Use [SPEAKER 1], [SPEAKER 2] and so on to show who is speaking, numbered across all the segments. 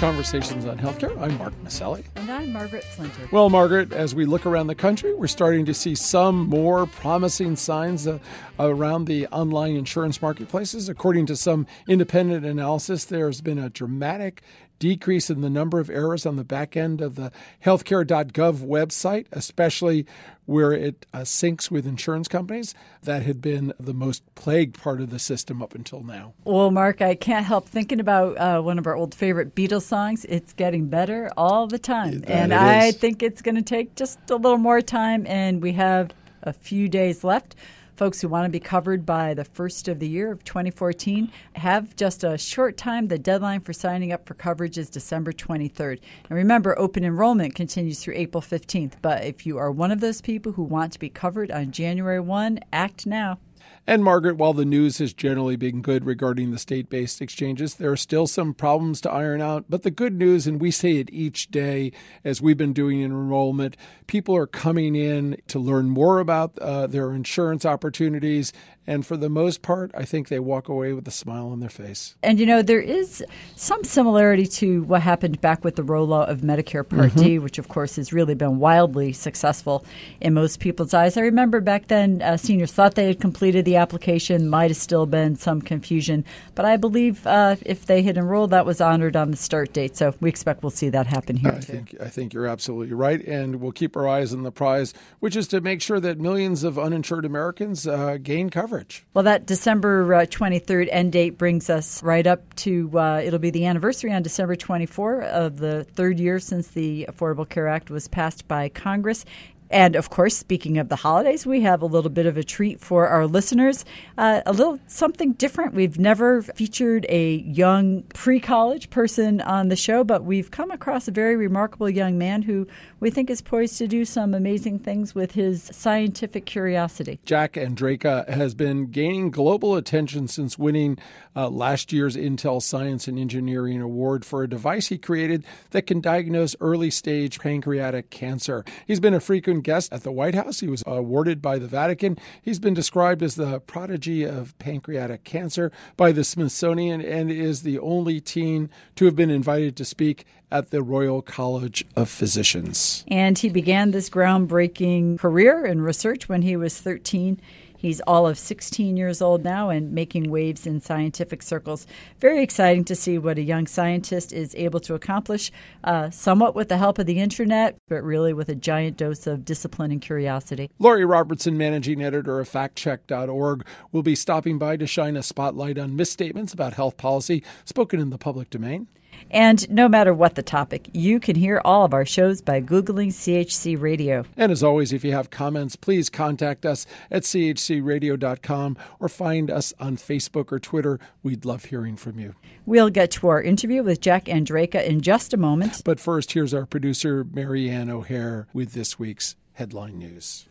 [SPEAKER 1] Conversations on Healthcare. I'm Mark Masselli.
[SPEAKER 2] And I'm Margaret Flinter.
[SPEAKER 1] Well, Margaret, as we look around the country, we're starting to see some more promising signs uh, around the online insurance marketplaces. According to some independent analysis, there's been a dramatic decrease in the number of errors on the back end of the healthcare.gov website, especially where it uh, syncs with insurance companies. That had been the most plagued part of the system up until now.
[SPEAKER 2] Well, Mark, I can't help thinking about uh, one of our old favorite Beatles songs. It's getting better all the time.
[SPEAKER 1] That
[SPEAKER 2] and I think it's going to take just a little more time, and we have a few days left folks who want to be covered by the first of the year of 2014 have just a short time. The deadline for signing up for coverage is December 23rd. And remember, open enrollment continues through April 15th. But if you are one of those people who want to be covered on January 1, act now.
[SPEAKER 1] And Margaret, while the news has generally been good regarding the state based exchanges, there are still some problems to iron out. But the good news, and we say it each day as we've been doing enrollment, people are coming in to learn more about uh, their insurance opportunities and for the most part, I think they walk away with a smile on their face.
[SPEAKER 2] And you know, there is some similarity to what happened back with the rollout of Medicare Part mm-hmm. D, which of course has really been wildly successful in most people's eyes. I remember back then, uh, seniors thought they had completed the application, might have still been some confusion, but I believe uh, if they had enrolled, that was honored on the start date. So we expect we'll see that happen here. I
[SPEAKER 1] too. think I think you're absolutely right, and we'll keep our eyes on the prize, which is to make sure that millions of uninsured Americans uh, gain coverage coverage.
[SPEAKER 2] Well, that December uh, 23rd end date brings us right up to uh, it'll be the anniversary on December 24 of the third year since the Affordable Care Act was passed by Congress. And of course, speaking of the holidays, we have a little bit of a treat for our listeners. Uh, a little something different. We've never featured a young pre college person on the show, but we've come across a very remarkable young man who we think is poised to do some amazing things with his scientific curiosity.
[SPEAKER 1] Jack Andraka has been gaining global attention since winning uh, last year's Intel Science and Engineering Award for a device he created that can diagnose early stage pancreatic cancer. He's been a frequent guest at the White House. He was awarded by the Vatican. He's been described as the prodigy of pancreatic cancer by the Smithsonian and is the only teen to have been invited to speak at the Royal College of Physicians.
[SPEAKER 2] And he began this groundbreaking career in research when he was 13. He's all of 16 years old now and making waves in scientific circles. Very exciting to see what a young scientist is able to accomplish, uh, somewhat with the help of the internet, but really with a giant dose of discipline and curiosity.
[SPEAKER 1] Lori Robertson, managing editor of factcheck.org, will be stopping by to shine a spotlight on misstatements about health policy spoken in the public domain.
[SPEAKER 2] And no matter what the topic, you can hear all of our shows by Googling CHC Radio.
[SPEAKER 1] And as always, if you have comments, please contact us at chcradio.com or find us on Facebook or Twitter. We'd love hearing from you.
[SPEAKER 2] We'll get to our interview with Jack Andraka in just a moment.
[SPEAKER 1] But first, here's our producer, Marianne O'Hare, with this week's headline news.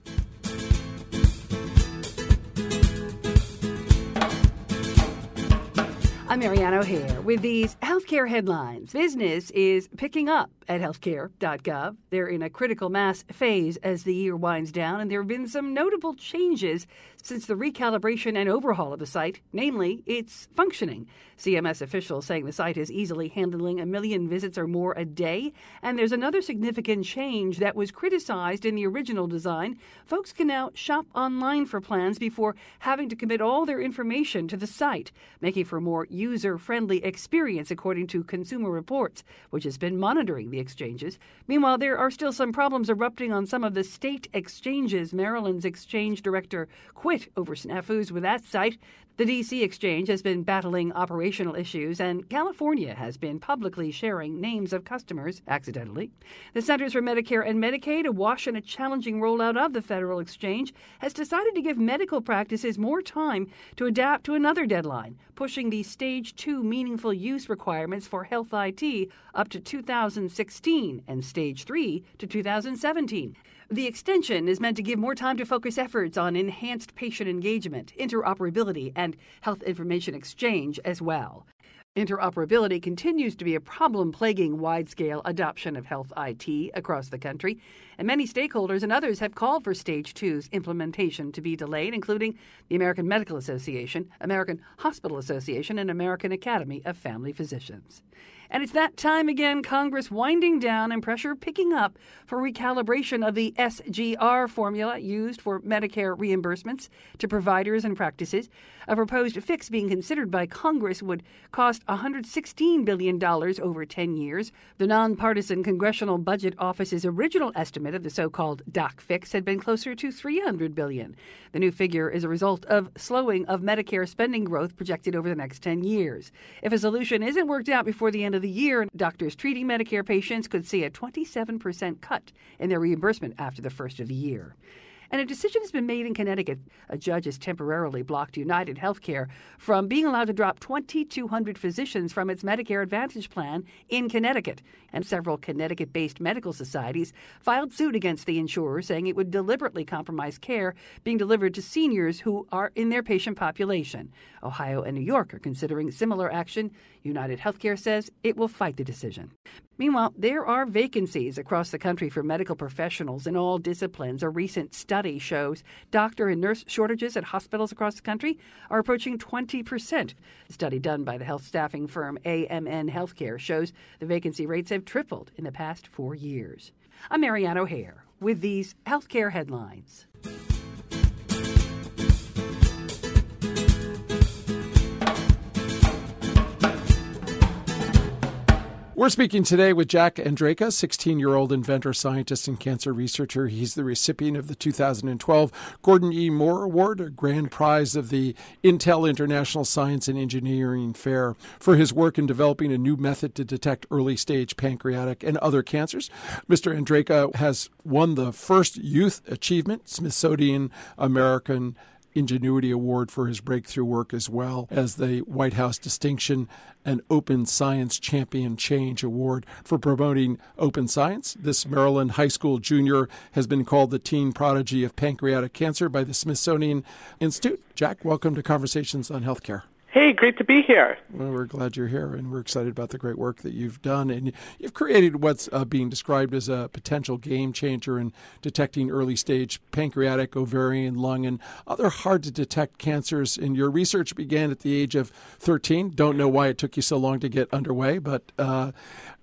[SPEAKER 3] I'm Marianne O'Hare with these healthcare headlines. Business is picking up at healthcare.gov. They're in a critical mass phase as the year winds down, and there have been some notable changes since the recalibration and overhaul of the site, namely its functioning. CMS officials saying the site is easily handling a million visits or more a day. And there's another significant change that was criticized in the original design. Folks can now shop online for plans before having to commit all their information to the site, making for more user friendly experience, according to Consumer Reports, which has been monitoring the exchanges. Meanwhile, there are still some problems erupting on some of the state exchanges. Maryland's exchange director quit over snafus with that site. The DC exchange has been battling operational issues, and California has been publicly sharing names of customers accidentally. The Centers for Medicare and Medicaid, awash in a challenging rollout of the federal exchange, has decided to give medical practices more time to adapt to another deadline, pushing the Stage 2 meaningful use requirements for health IT up to 2016 and Stage 3 to 2017. The extension is meant to give more time to focus efforts on enhanced patient engagement, interoperability, and health information exchange as well. Interoperability continues to be a problem plaguing wide scale adoption of health IT across the country, and many stakeholders and others have called for Stage 2's implementation to be delayed, including the American Medical Association, American Hospital Association, and American Academy of Family Physicians. And it's that time again, Congress winding down and pressure picking up for recalibration of the SGR formula used for Medicare reimbursements to providers and practices. A proposed fix being considered by Congress would cost $116 billion over 10 years. The nonpartisan Congressional Budget Office's original estimate of the so-called doc fix had been closer to 300 billion. The new figure is a result of slowing of Medicare spending growth projected over the next 10 years. If a solution isn't worked out before the end of the year, doctors treating Medicare patients could see a 27% cut in their reimbursement after the first of the year. And a decision has been made in Connecticut. A judge has temporarily blocked United Healthcare from being allowed to drop 2,200 physicians from its Medicare Advantage plan in Connecticut. And several Connecticut based medical societies filed suit against the insurer, saying it would deliberately compromise care being delivered to seniors who are in their patient population. Ohio and New York are considering similar action. United Healthcare says it will fight the decision. Meanwhile, there are vacancies across the country for medical professionals in all disciplines. A recent study shows doctor and nurse shortages at hospitals across the country are approaching 20%. A study done by the health staffing firm AMN Healthcare shows the vacancy rates have tripled in the past four years. I'm Marianne O'Hare with these healthcare headlines.
[SPEAKER 1] We're speaking today with Jack Andraka, 16 year old inventor, scientist, and cancer researcher. He's the recipient of the 2012 Gordon E. Moore Award, a grand prize of the Intel International Science and Engineering Fair, for his work in developing a new method to detect early stage pancreatic and other cancers. Mr. Andraka has won the first Youth Achievement Smithsonian American Ingenuity Award for his breakthrough work, as well as the White House Distinction and Open Science Champion Change Award for promoting open science. This Maryland high school junior has been called the teen prodigy of pancreatic cancer by the Smithsonian Institute. Jack, welcome to Conversations on Healthcare.
[SPEAKER 4] Hey, great to be here.
[SPEAKER 1] Well, we're glad you're here, and we're excited about the great work that you've done. And you've created what's uh, being described as a potential game changer in detecting early stage pancreatic, ovarian, lung, and other hard to detect cancers. And your research began at the age of 13. Don't know why it took you so long to get underway, but uh,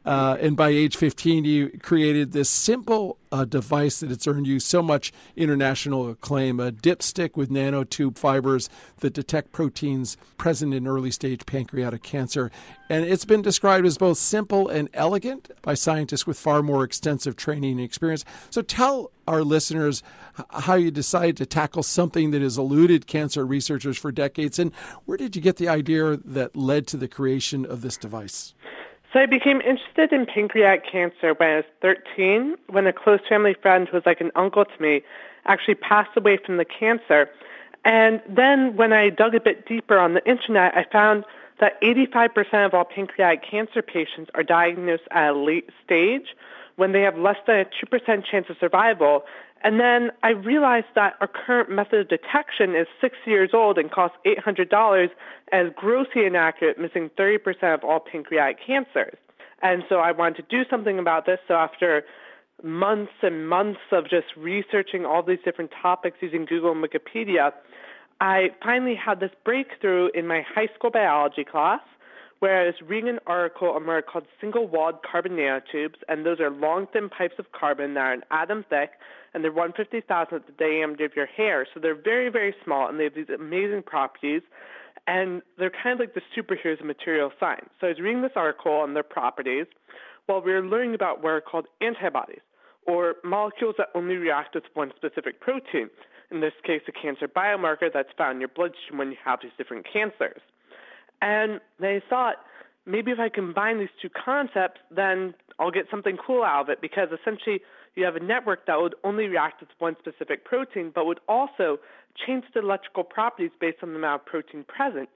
[SPEAKER 1] uh, and by age 15, you created this simple uh, device that has earned you so much international acclaim a dipstick with nanotube fibers that detect proteins present in early stage pancreatic cancer. And it's been described as both simple and elegant by scientists with far more extensive training and experience. So tell our listeners how you decided to tackle something that has eluded cancer researchers for decades and where did you get the idea that led to the creation of this device?
[SPEAKER 4] So I became interested in pancreatic cancer when I was 13, when a close family friend who was like an uncle to me actually passed away from the cancer. And then when I dug a bit deeper on the internet, I found that 85% of all pancreatic cancer patients are diagnosed at a late stage when they have less than a 2% chance of survival. And then I realized that our current method of detection is six years old and costs $800 as grossly inaccurate, missing 30% of all pancreatic cancers. And so I wanted to do something about this. So after months and months of just researching all these different topics using Google and Wikipedia, I finally had this breakthrough in my high school biology class where I was reading an article on what are called single-walled carbon nanotubes, and those are long, thin pipes of carbon that are an atom thick, and they're 150,000th the diameter of your hair. So they're very, very small, and they have these amazing properties, and they're kind of like the superheroes of material science. So I was reading this article on their properties while we were learning about what are called antibodies, or molecules that only react with one specific protein. In this case, a cancer biomarker that's found in your bloodstream when you have these different cancers. And they thought, maybe if I combine these two concepts, then I'll get something cool out of it because essentially you have a network that would only react with one specific protein, but would also change the electrical properties based on the amount of protein present.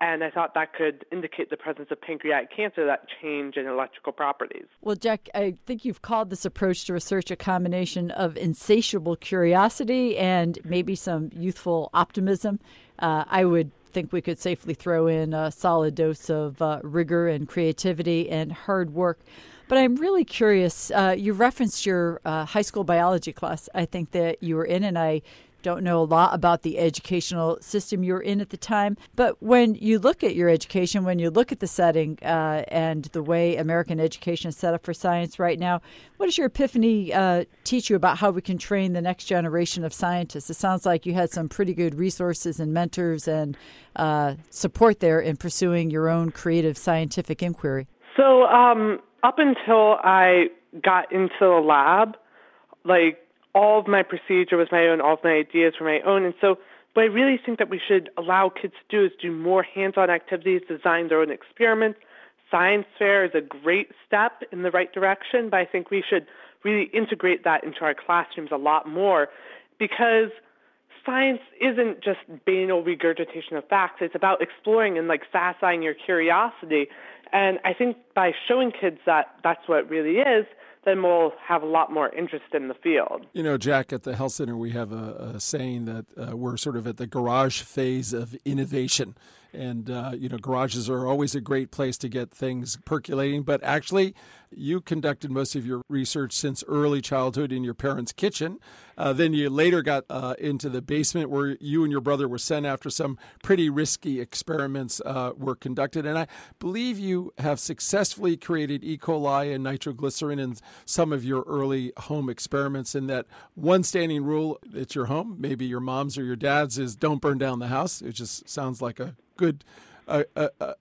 [SPEAKER 4] And I thought that could indicate the presence of pancreatic cancer, that change in electrical properties.
[SPEAKER 2] Well, Jack, I think you've called this approach to research a combination of insatiable curiosity and maybe some youthful optimism. Uh, I would think we could safely throw in a solid dose of uh, rigor and creativity and hard work. But I'm really curious. Uh, you referenced your uh, high school biology class, I think that you were in, and I don't know a lot about the educational system you were in at the time. But when you look at your education, when you look at the setting uh, and the way American education is set up for science right now, what does your epiphany uh, teach you about how we can train the next generation of scientists? It sounds like you had some pretty good resources and mentors and uh, support there in pursuing your own creative scientific inquiry.
[SPEAKER 4] So, um, up until I got into the lab, like all of my procedure was my own, all of my ideas were my own. And so what I really think that we should allow kids to do is do more hands-on activities, design their own experiments. Science fair is a great step in the right direction, but I think we should really integrate that into our classrooms a lot more because science isn't just banal regurgitation of facts. It's about exploring and like satisfying your curiosity. And I think by showing kids that that's what it really is, then we'll have a lot more interest in the field.
[SPEAKER 1] You know, Jack, at the Health Center, we have a, a saying that uh, we're sort of at the garage phase of innovation. And, uh, you know, garages are always a great place to get things percolating. But actually, you conducted most of your research since early childhood in your parents' kitchen. Uh, then you later got uh, into the basement where you and your brother were sent after some pretty risky experiments uh, were conducted. And I believe you have successfully created E. coli and nitroglycerin in some of your early home experiments. And that one standing rule at your home, maybe your mom's or your dad's, is don't burn down the house. It just sounds like a good a,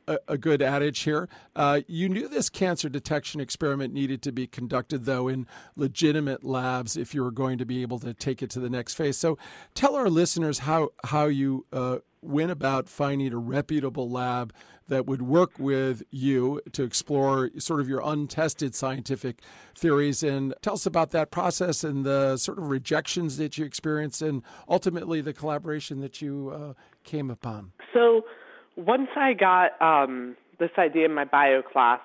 [SPEAKER 1] a, a, good adage here. Uh, you knew this cancer detection experiment needed to be conducted, though, in legitimate labs if you were going to be able to take it to the next phase. So tell our listeners how, how you uh, went about finding a reputable lab that would work with you to explore sort of your untested scientific theories and tell us about that process and the sort of rejections that you experienced and ultimately the collaboration that you uh, came upon.
[SPEAKER 4] So once I got um, this idea in my bio class,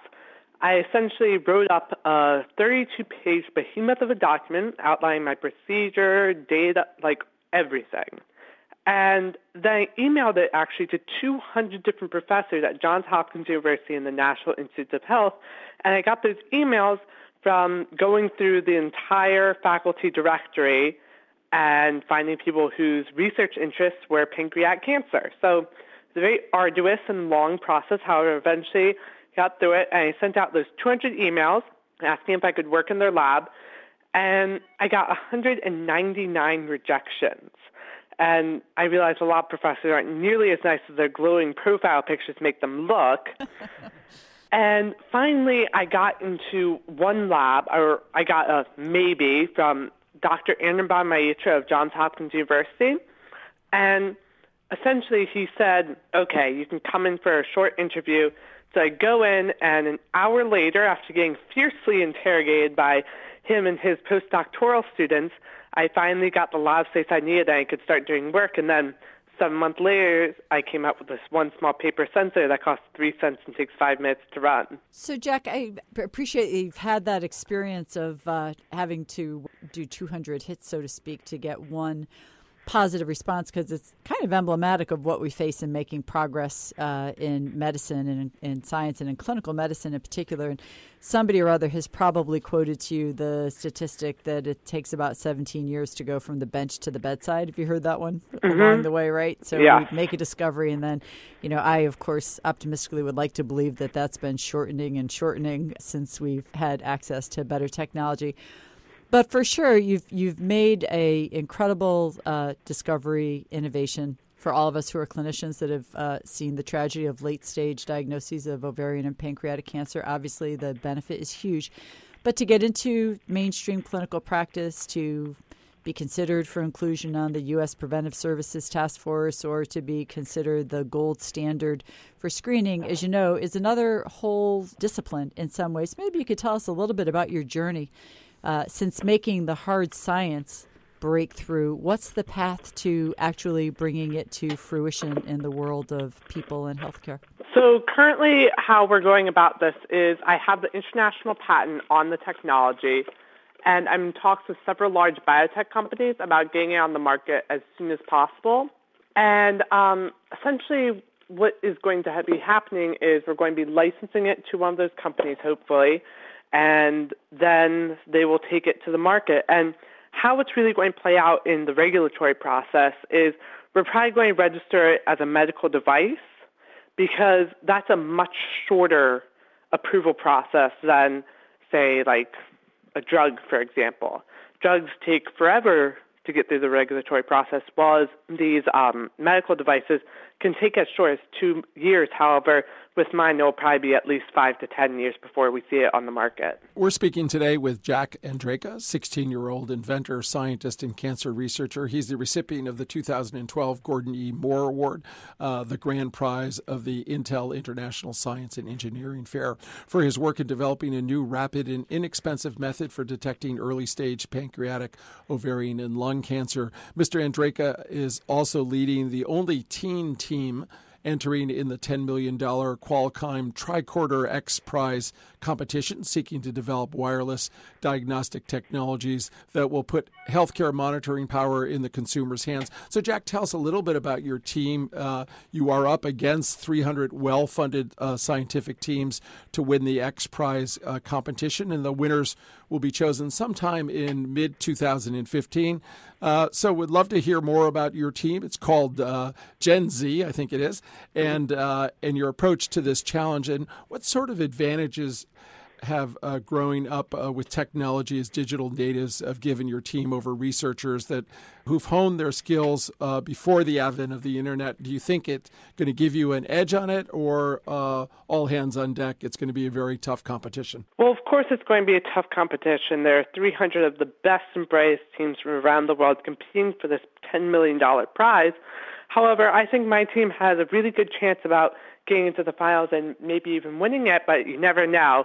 [SPEAKER 4] I essentially wrote up a 32 page behemoth of a document outlining my procedure, data, like everything. And then I emailed it actually to 200 different professors at Johns Hopkins University and the National Institutes of Health. And I got those emails from going through the entire faculty directory and finding people whose research interests were pancreatic cancer. So a very arduous and long process. However, eventually got through it, and I sent out those 200 emails asking if I could work in their lab, and I got 199 rejections. And I realized a lot of professors aren't nearly as nice as their glowing profile pictures make them look. and finally, I got into one lab, or I got a maybe from Dr. Anirban Maitra of Johns Hopkins University. And essentially he said, okay, you can come in for a short interview. So I go in, and an hour later, after getting fiercely interrogated by him and his postdoctoral students, I finally got the lab space I needed, and I could start doing work. And then seven months later, I came up with this one small paper sensor that costs three cents and takes five minutes to run.
[SPEAKER 2] So, Jack, I appreciate you've had that experience of uh, having to do 200 hits, so to speak, to get one positive response because it's kind of emblematic of what we face in making progress uh, in medicine and in, in, science and in clinical medicine in particular. And somebody or other has probably quoted to you the statistic that it takes about 17 years to go from the bench to the bedside. Have you heard that one mm-hmm. along the way, right? So
[SPEAKER 4] yeah.
[SPEAKER 2] we make a discovery, and then, you know, I, of course, optimistically would like to believe that that's been shortening and shortening since we've had access to better technology. But for sure, you've you've made a incredible uh, discovery innovation for all of us who are clinicians that have uh, seen the tragedy of late stage diagnoses of ovarian and pancreatic cancer. Obviously, the benefit is huge. But to get into mainstream clinical practice, to be considered for inclusion on the U.S. Preventive Services Task Force or to be considered the gold standard for screening, as you know, is another whole discipline in some ways. Maybe you could tell us a little bit about your journey uh, since making the hard science breakthrough, what's the path to actually bringing it to fruition in the world of people and healthcare?
[SPEAKER 4] So currently, how we're going about this is I have the international patent on the technology, and I'm in talks with several large biotech companies about getting it on the market as soon as possible. And um, essentially, what is going to be happening is we're going to be licensing it to one of those companies, hopefully, and then they will take it to the market. And how it's really going to play out in the regulatory process is we're probably going to register it as a medical device because that's a much shorter approval process than, say, like a drug, for example. Drugs take forever to get through the regulatory process, while these um, medical devices can take as short as two years. However, with mine, it'll probably be at least five to 10 years before we see it on the market.
[SPEAKER 1] We're speaking today with Jack Andraka, 16 year old inventor, scientist, and cancer researcher. He's the recipient of the 2012 Gordon E. Moore Award, uh, the grand prize of the Intel International Science and Engineering Fair, for his work in developing a new rapid and inexpensive method for detecting early stage pancreatic, ovarian, and lung cancer. Mr. Andraka is also leading the only teen team entering in the $10 million Qualcomm Tricorder X Prize competition, seeking to develop wireless diagnostic technologies that will put healthcare monitoring power in the consumer's hands. So, Jack, tell us a little bit about your team. Uh, you are up against 300 well funded uh, scientific teams to win the X Prize uh, competition, and the winners will be chosen sometime in mid 2015. Uh, so, would love to hear more about your team. It's called uh, Gen Z, I think it is, and uh, and your approach to this challenge, and what sort of advantages have uh, growing up uh, with technology as digital natives have given your team over researchers that who've honed their skills uh, before the advent of the internet? Do you think it's going to give you an edge on it, or uh, all hands on deck? It's going to be a very tough competition.
[SPEAKER 4] Well, of course, it's going to be a tough competition. There are 300 of the best and brightest teams from around the world competing for this $10 million prize. However, I think my team has a really good chance about getting into the finals and maybe even winning it, but you never know.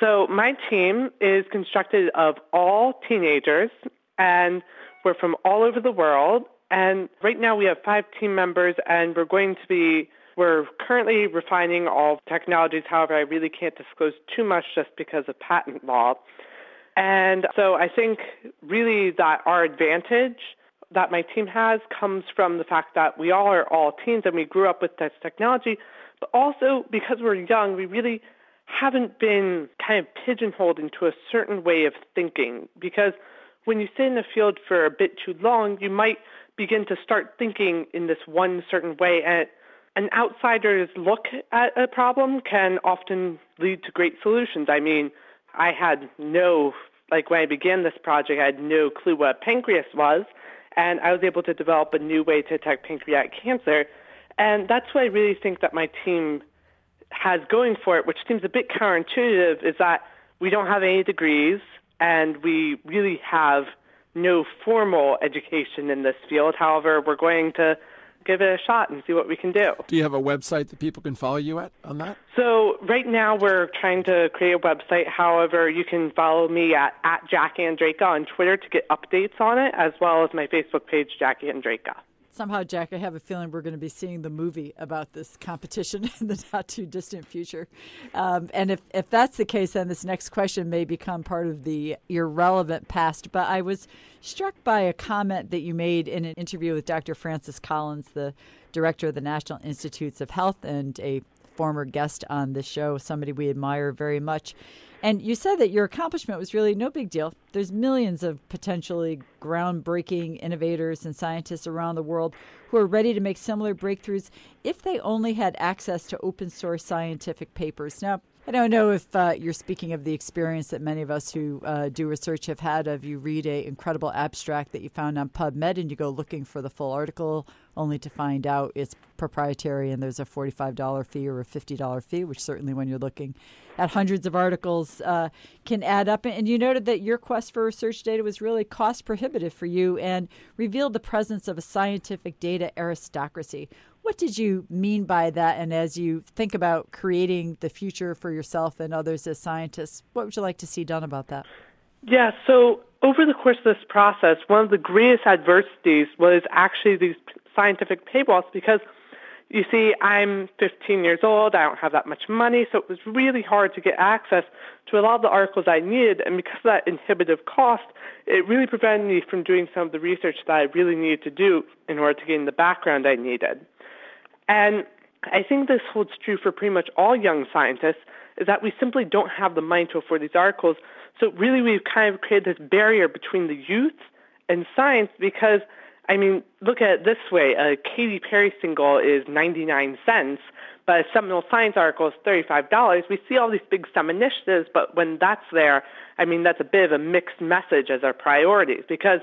[SPEAKER 4] So my team is constructed of all teenagers, and we're from all over the world. And right now we have five team members, and we're going to be we're currently refining all technologies. However, I really can't disclose too much just because of patent law. And so I think really that our advantage that my team has comes from the fact that we all are all teens and we grew up with this technology, but also because we're young, we really haven't been kind of pigeonholed into a certain way of thinking because when you sit in a field for a bit too long, you might begin to start thinking in this one certain way. And an outsider's look at a problem can often lead to great solutions. I mean, I had no, like when I began this project, I had no clue what pancreas was, and I was able to develop a new way to detect pancreatic cancer. And that's what I really think that my team has going for it, which seems a bit counterintuitive, is that we don't have any degrees and we really have no formal education in this field. However, we're going to give it a shot and see what we can do.
[SPEAKER 1] Do you have a website that people can follow you at on that?
[SPEAKER 4] So right now we're trying to create a website. However, you can follow me at, at Jack Andraka on Twitter to get updates on it, as well as my Facebook page, Jackie Andraka
[SPEAKER 2] somehow, Jack, I have a feeling we're going to be seeing the movie about this competition in the not too distant future. Um, and if, if that's the case, then this next question may become part of the irrelevant past. But I was struck by a comment that you made in an interview with Dr. Francis Collins, the director of the National Institutes of Health and a former guest on the show, somebody we admire very much. And you said that your accomplishment was really no big deal. There's millions of potentially groundbreaking innovators and scientists around the world who are ready to make similar breakthroughs if they only had access to open source scientific papers. Now, I don't know if uh, you're speaking of the experience that many of us who uh, do research have had of you read a incredible abstract that you found on PubMed and you go looking for the full article only to find out it's proprietary and there's a $45 fee or a $50 fee, which certainly when you're looking at hundreds of articles uh, can add up. And you noted that your quest for research data was really cost prohibitive for you and revealed the presence of a scientific data aristocracy. What did you mean by that? And as you think about creating the future for yourself and others as scientists, what would you like to see done about that?
[SPEAKER 4] Yeah, so over the course of this process, one of the greatest adversities was actually these scientific paywalls because you see, I'm 15 years old. I don't have that much money, so it was really hard to get access to a lot of the articles I needed. And because of that inhibitive cost, it really prevented me from doing some of the research that I really needed to do in order to gain the background I needed. And I think this holds true for pretty much all young scientists, is that we simply don't have the money to afford these articles. So really we've kind of created this barrier between the youth in science because I mean, look at it this way: a Katy Perry single is 99 cents, but a seminal science article is $35. We see all these big STEM initiatives, but when that's there, I mean, that's a bit of a mixed message as our priorities because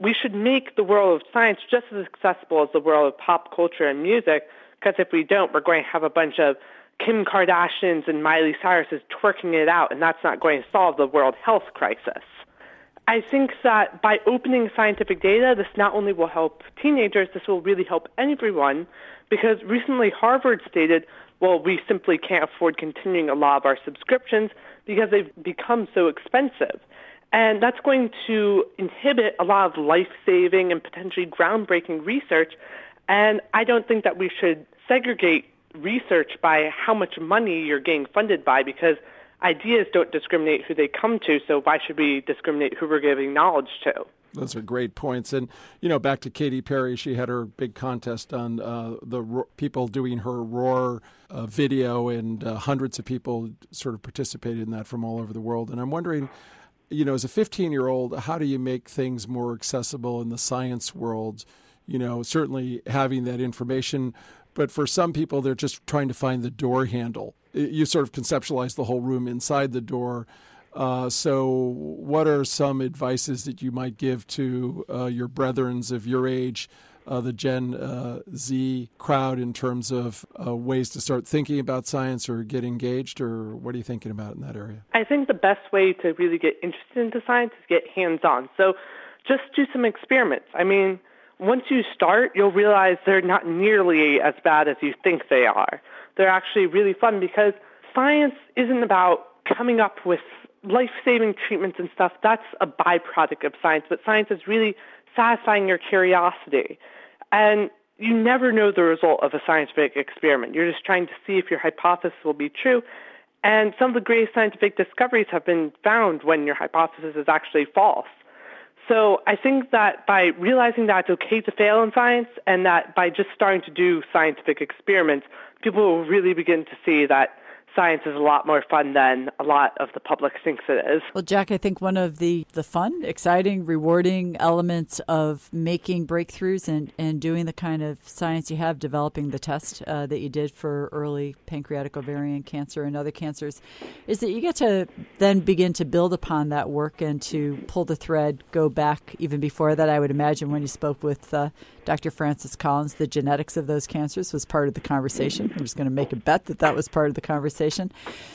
[SPEAKER 4] we should make the world of science just as accessible as the world of pop culture and music. Because if we don't, we're going to have a bunch of Kim Kardashians and Miley Cyrus's twerking it out, and that's not going to solve the world health crisis. I think that by opening scientific data, this not only will help teenagers, this will really help everyone because recently Harvard stated, well, we simply can't afford continuing a lot of our subscriptions because they've become so expensive. And that's going to inhibit a lot of life saving and potentially groundbreaking research. And I don't think that we should segregate research by how much money you're getting funded by because ideas don't discriminate who they come to, so why should we discriminate who we're giving knowledge to?
[SPEAKER 1] Those are great points. And, you know, back to Katy Perry, she had her big contest on uh, the ro- people doing her Roar uh, video, and uh, hundreds of people sort of participated in that from all over the world. And I'm wondering, you know, as a 15 year old, how do you make things more accessible in the science world? You know, certainly having that information, but for some people, they're just trying to find the door handle you sort of conceptualize the whole room inside the door. Uh, so, what are some advices that you might give to uh, your brethrens of your age, uh, the Gen uh, Z crowd, in terms of uh, ways to start thinking about science or get engaged, or what are you thinking about in that area?
[SPEAKER 4] I think the best way to really get interested into science is get hands-on. So, just do some experiments. I mean, once you start, you'll realize they're not nearly as bad as you think they are they're actually really fun because science isn't about coming up with life-saving treatments and stuff. That's a byproduct of science, but science is really satisfying your curiosity. And you never know the result of a scientific experiment. You're just trying to see if your hypothesis will be true. And some of the greatest scientific discoveries have been found when your hypothesis is actually false. So I think that by realizing that it's okay to fail in science and that by just starting to do scientific experiments, people will really begin to see that science is a lot more fun than a lot of the public thinks it is.
[SPEAKER 2] Well, Jack, I think one of the, the fun, exciting, rewarding elements of making breakthroughs and, and doing the kind of science you have, developing the test uh, that you did for early pancreatic ovarian cancer and other cancers, is that you get to then begin to build upon that work and to pull the thread, go back even before that. I would imagine when you spoke with uh, Dr. Francis Collins, the genetics of those cancers was part of the conversation. I'm just going to make a bet that that was part of the conversation.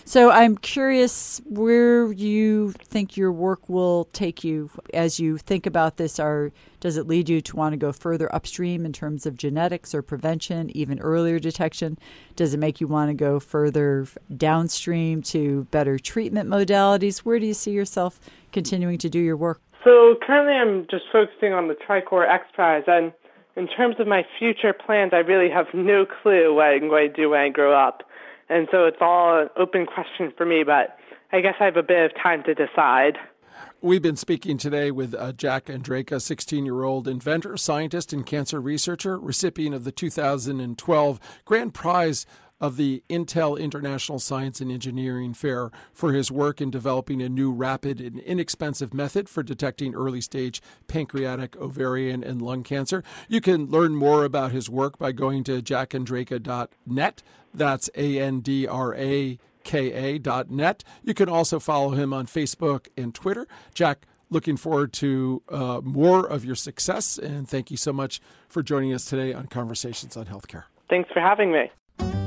[SPEAKER 2] So I'm curious where you think your work will take you as you think about this. Are does it lead you to want to go further upstream in terms of genetics or prevention, even earlier detection? Does it make you want to go further downstream to better treatment modalities? Where do you see yourself continuing to do your work?
[SPEAKER 4] So currently, I'm just focusing on the Tricorder X Prize, and in terms of my future plans, I really have no clue what I'm going to do when I grow up. And so it's all an open question for me, but I guess I have a bit of time to decide.
[SPEAKER 1] We've been speaking today with uh, Jack Andraka, 16 year old inventor, scientist, and cancer researcher, recipient of the 2012 Grand Prize of the Intel International Science and Engineering Fair for his work in developing a new rapid and inexpensive method for detecting early stage pancreatic, ovarian, and lung cancer. You can learn more about his work by going to jackandraka.net. That's A N D R A K A.net. You can also follow him on Facebook and Twitter. Jack, looking forward to uh, more of your success, and thank you so much for joining us today on Conversations on Healthcare.
[SPEAKER 4] Thanks for having me.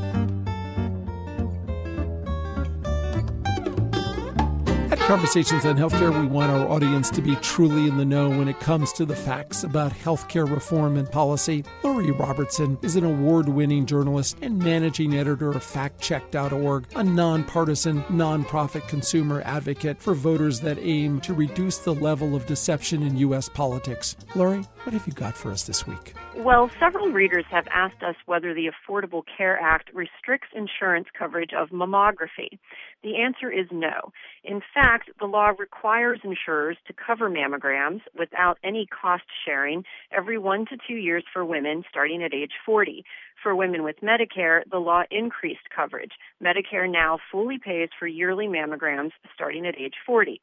[SPEAKER 1] Conversations on Healthcare, we want our audience to be truly in the know when it comes to the facts about healthcare reform and policy. Lori Robertson is an award winning journalist and managing editor of FactCheck.org, a nonpartisan, nonprofit consumer advocate for voters that aim to reduce the level of deception in U.S. politics. Lori, what have you got for us this week?
[SPEAKER 5] Well, several readers have asked us whether the Affordable Care Act restricts insurance coverage of mammography. The answer is no. In fact, the law requires insurers to cover mammograms without any cost sharing every one to two years for women starting at age 40. For women with Medicare, the law increased coverage. Medicare now fully pays for yearly mammograms starting at age 40.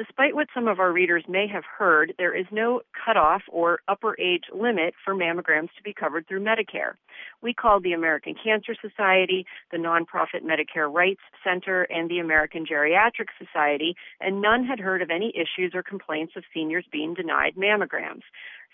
[SPEAKER 5] Despite what some of our readers may have heard, there is no cutoff or upper age limit for mammograms to be covered through Medicare. We called the American Cancer Society, the nonprofit Medicare Rights Center, and the American Geriatric Society, and none had heard of any issues or complaints of seniors being denied mammograms.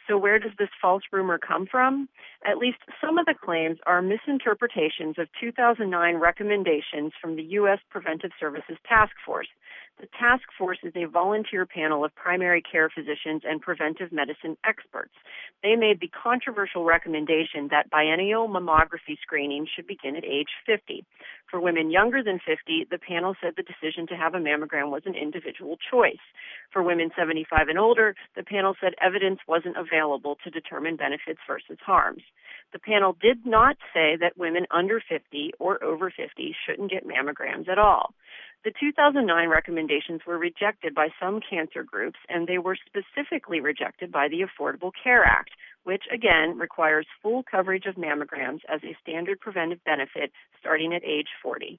[SPEAKER 5] So, where does this false rumor come from? At least some of the claims are misinterpretations of 2009 recommendations from the U.S. Preventive Services Task Force. The task force is a volunteer panel of primary care physicians and preventive medicine experts. They made the controversial recommendation that biennial mammography screening should begin at age 50. For women younger than 50, the panel said the decision to have a mammogram was an individual choice. For women 75 and older, the panel said evidence wasn't available to determine benefits versus harms. The panel did not say that women under 50 or over 50 shouldn't get mammograms at all. The 2009 recommendations were rejected by some cancer groups, and they were specifically rejected by the Affordable Care Act, which again requires full coverage of mammograms as a standard preventive benefit starting at age 40.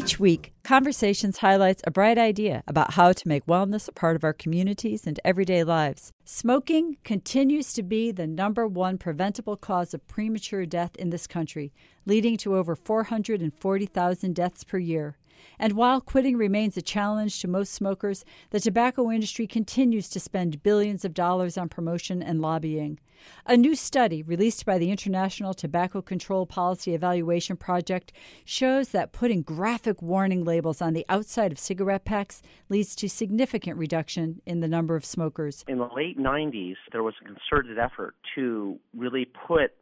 [SPEAKER 2] Each week, Conversations highlights a bright idea about how to make wellness a part of our communities and everyday lives. Smoking continues to be the number one preventable cause of premature death in this country, leading to over 440,000 deaths per year. And while quitting remains a challenge to most smokers, the tobacco industry continues to spend billions of dollars on promotion and lobbying. A new study released by the International Tobacco Control Policy Evaluation Project shows that putting graphic warning labels on the outside of cigarette packs leads to significant reduction in the number of smokers.
[SPEAKER 6] In the late 90s, there was a concerted effort to really put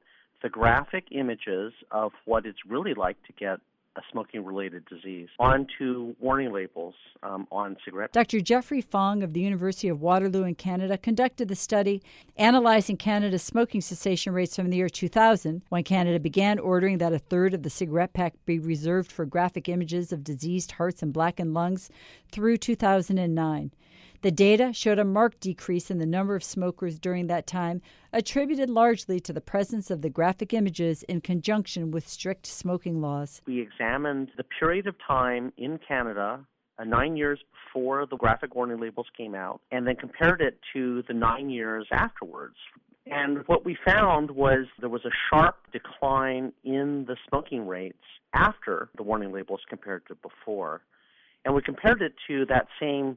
[SPEAKER 6] the graphic images of what it's really like to get a smoking related disease onto warning labels um, on cigarettes.
[SPEAKER 2] Dr. Jeffrey Fong of the University of Waterloo in Canada conducted the study analyzing Canada's smoking cessation rates from the year 2000, when Canada began ordering that a third of the cigarette pack be reserved for graphic images of diseased hearts and blackened lungs, through 2009. The data showed a marked decrease in the number of smokers during that time, attributed largely to the presence of the graphic images in conjunction with strict smoking laws.
[SPEAKER 6] We examined the period of time in Canada uh, nine years before the graphic warning labels came out, and then compared it to the nine years afterwards. And what we found was there was a sharp decline in the smoking rates after the warning labels compared to before. And we compared it to that same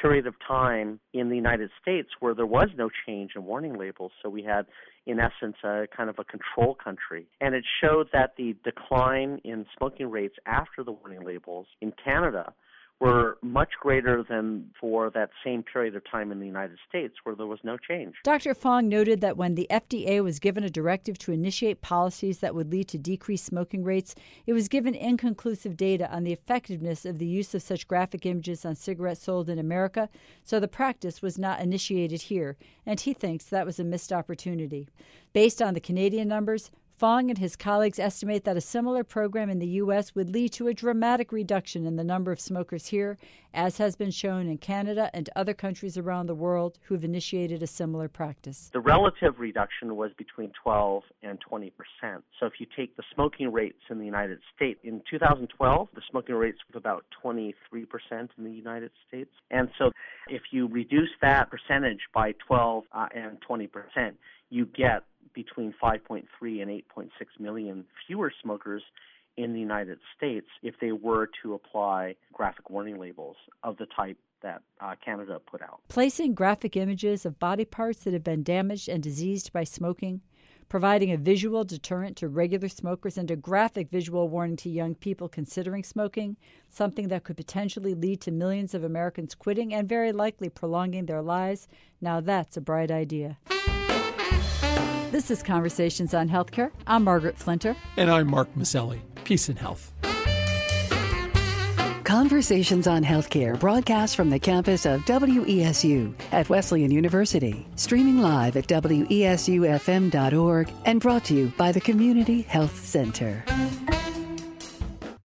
[SPEAKER 6] period of time in the United States where there was no change in warning labels. So we had, in essence, a kind of a control country. And it showed that the decline in smoking rates after the warning labels in Canada were much greater than for that same period of time in the United States where there was no change.
[SPEAKER 2] Dr. Fong noted that when the FDA was given a directive to initiate policies that would lead to decreased smoking rates, it was given inconclusive data on the effectiveness of the use of such graphic images on cigarettes sold in America, so the practice was not initiated here, and he thinks that was a missed opportunity. Based on the Canadian numbers, Fong and his colleagues estimate that a similar program in the U.S. would lead to a dramatic reduction in the number of smokers here, as has been shown in Canada and other countries around the world who have initiated a similar practice.
[SPEAKER 6] The relative reduction was between 12 and 20 percent. So if you take the smoking rates in the United States, in 2012, the smoking rates were about 23 percent in the United States. And so if you reduce that percentage by 12 uh, and 20 percent, you get between 5.3 and 8.6 million fewer smokers in the United States if they were to apply graphic warning labels of the type that uh, Canada put out.
[SPEAKER 2] Placing graphic images of body parts that have been damaged and diseased by smoking, providing a visual deterrent to regular smokers, and a graphic visual warning to young people considering smoking, something that could potentially lead to millions of Americans quitting and very likely prolonging their lives. Now that's a bright idea. This is Conversations on Healthcare. I'm Margaret Flinter.
[SPEAKER 1] And I'm Mark Masselli. Peace and health.
[SPEAKER 3] Conversations on Healthcare broadcast from the campus of WESU at Wesleyan University, streaming live at WESUFM.org and brought to you by the Community Health Center.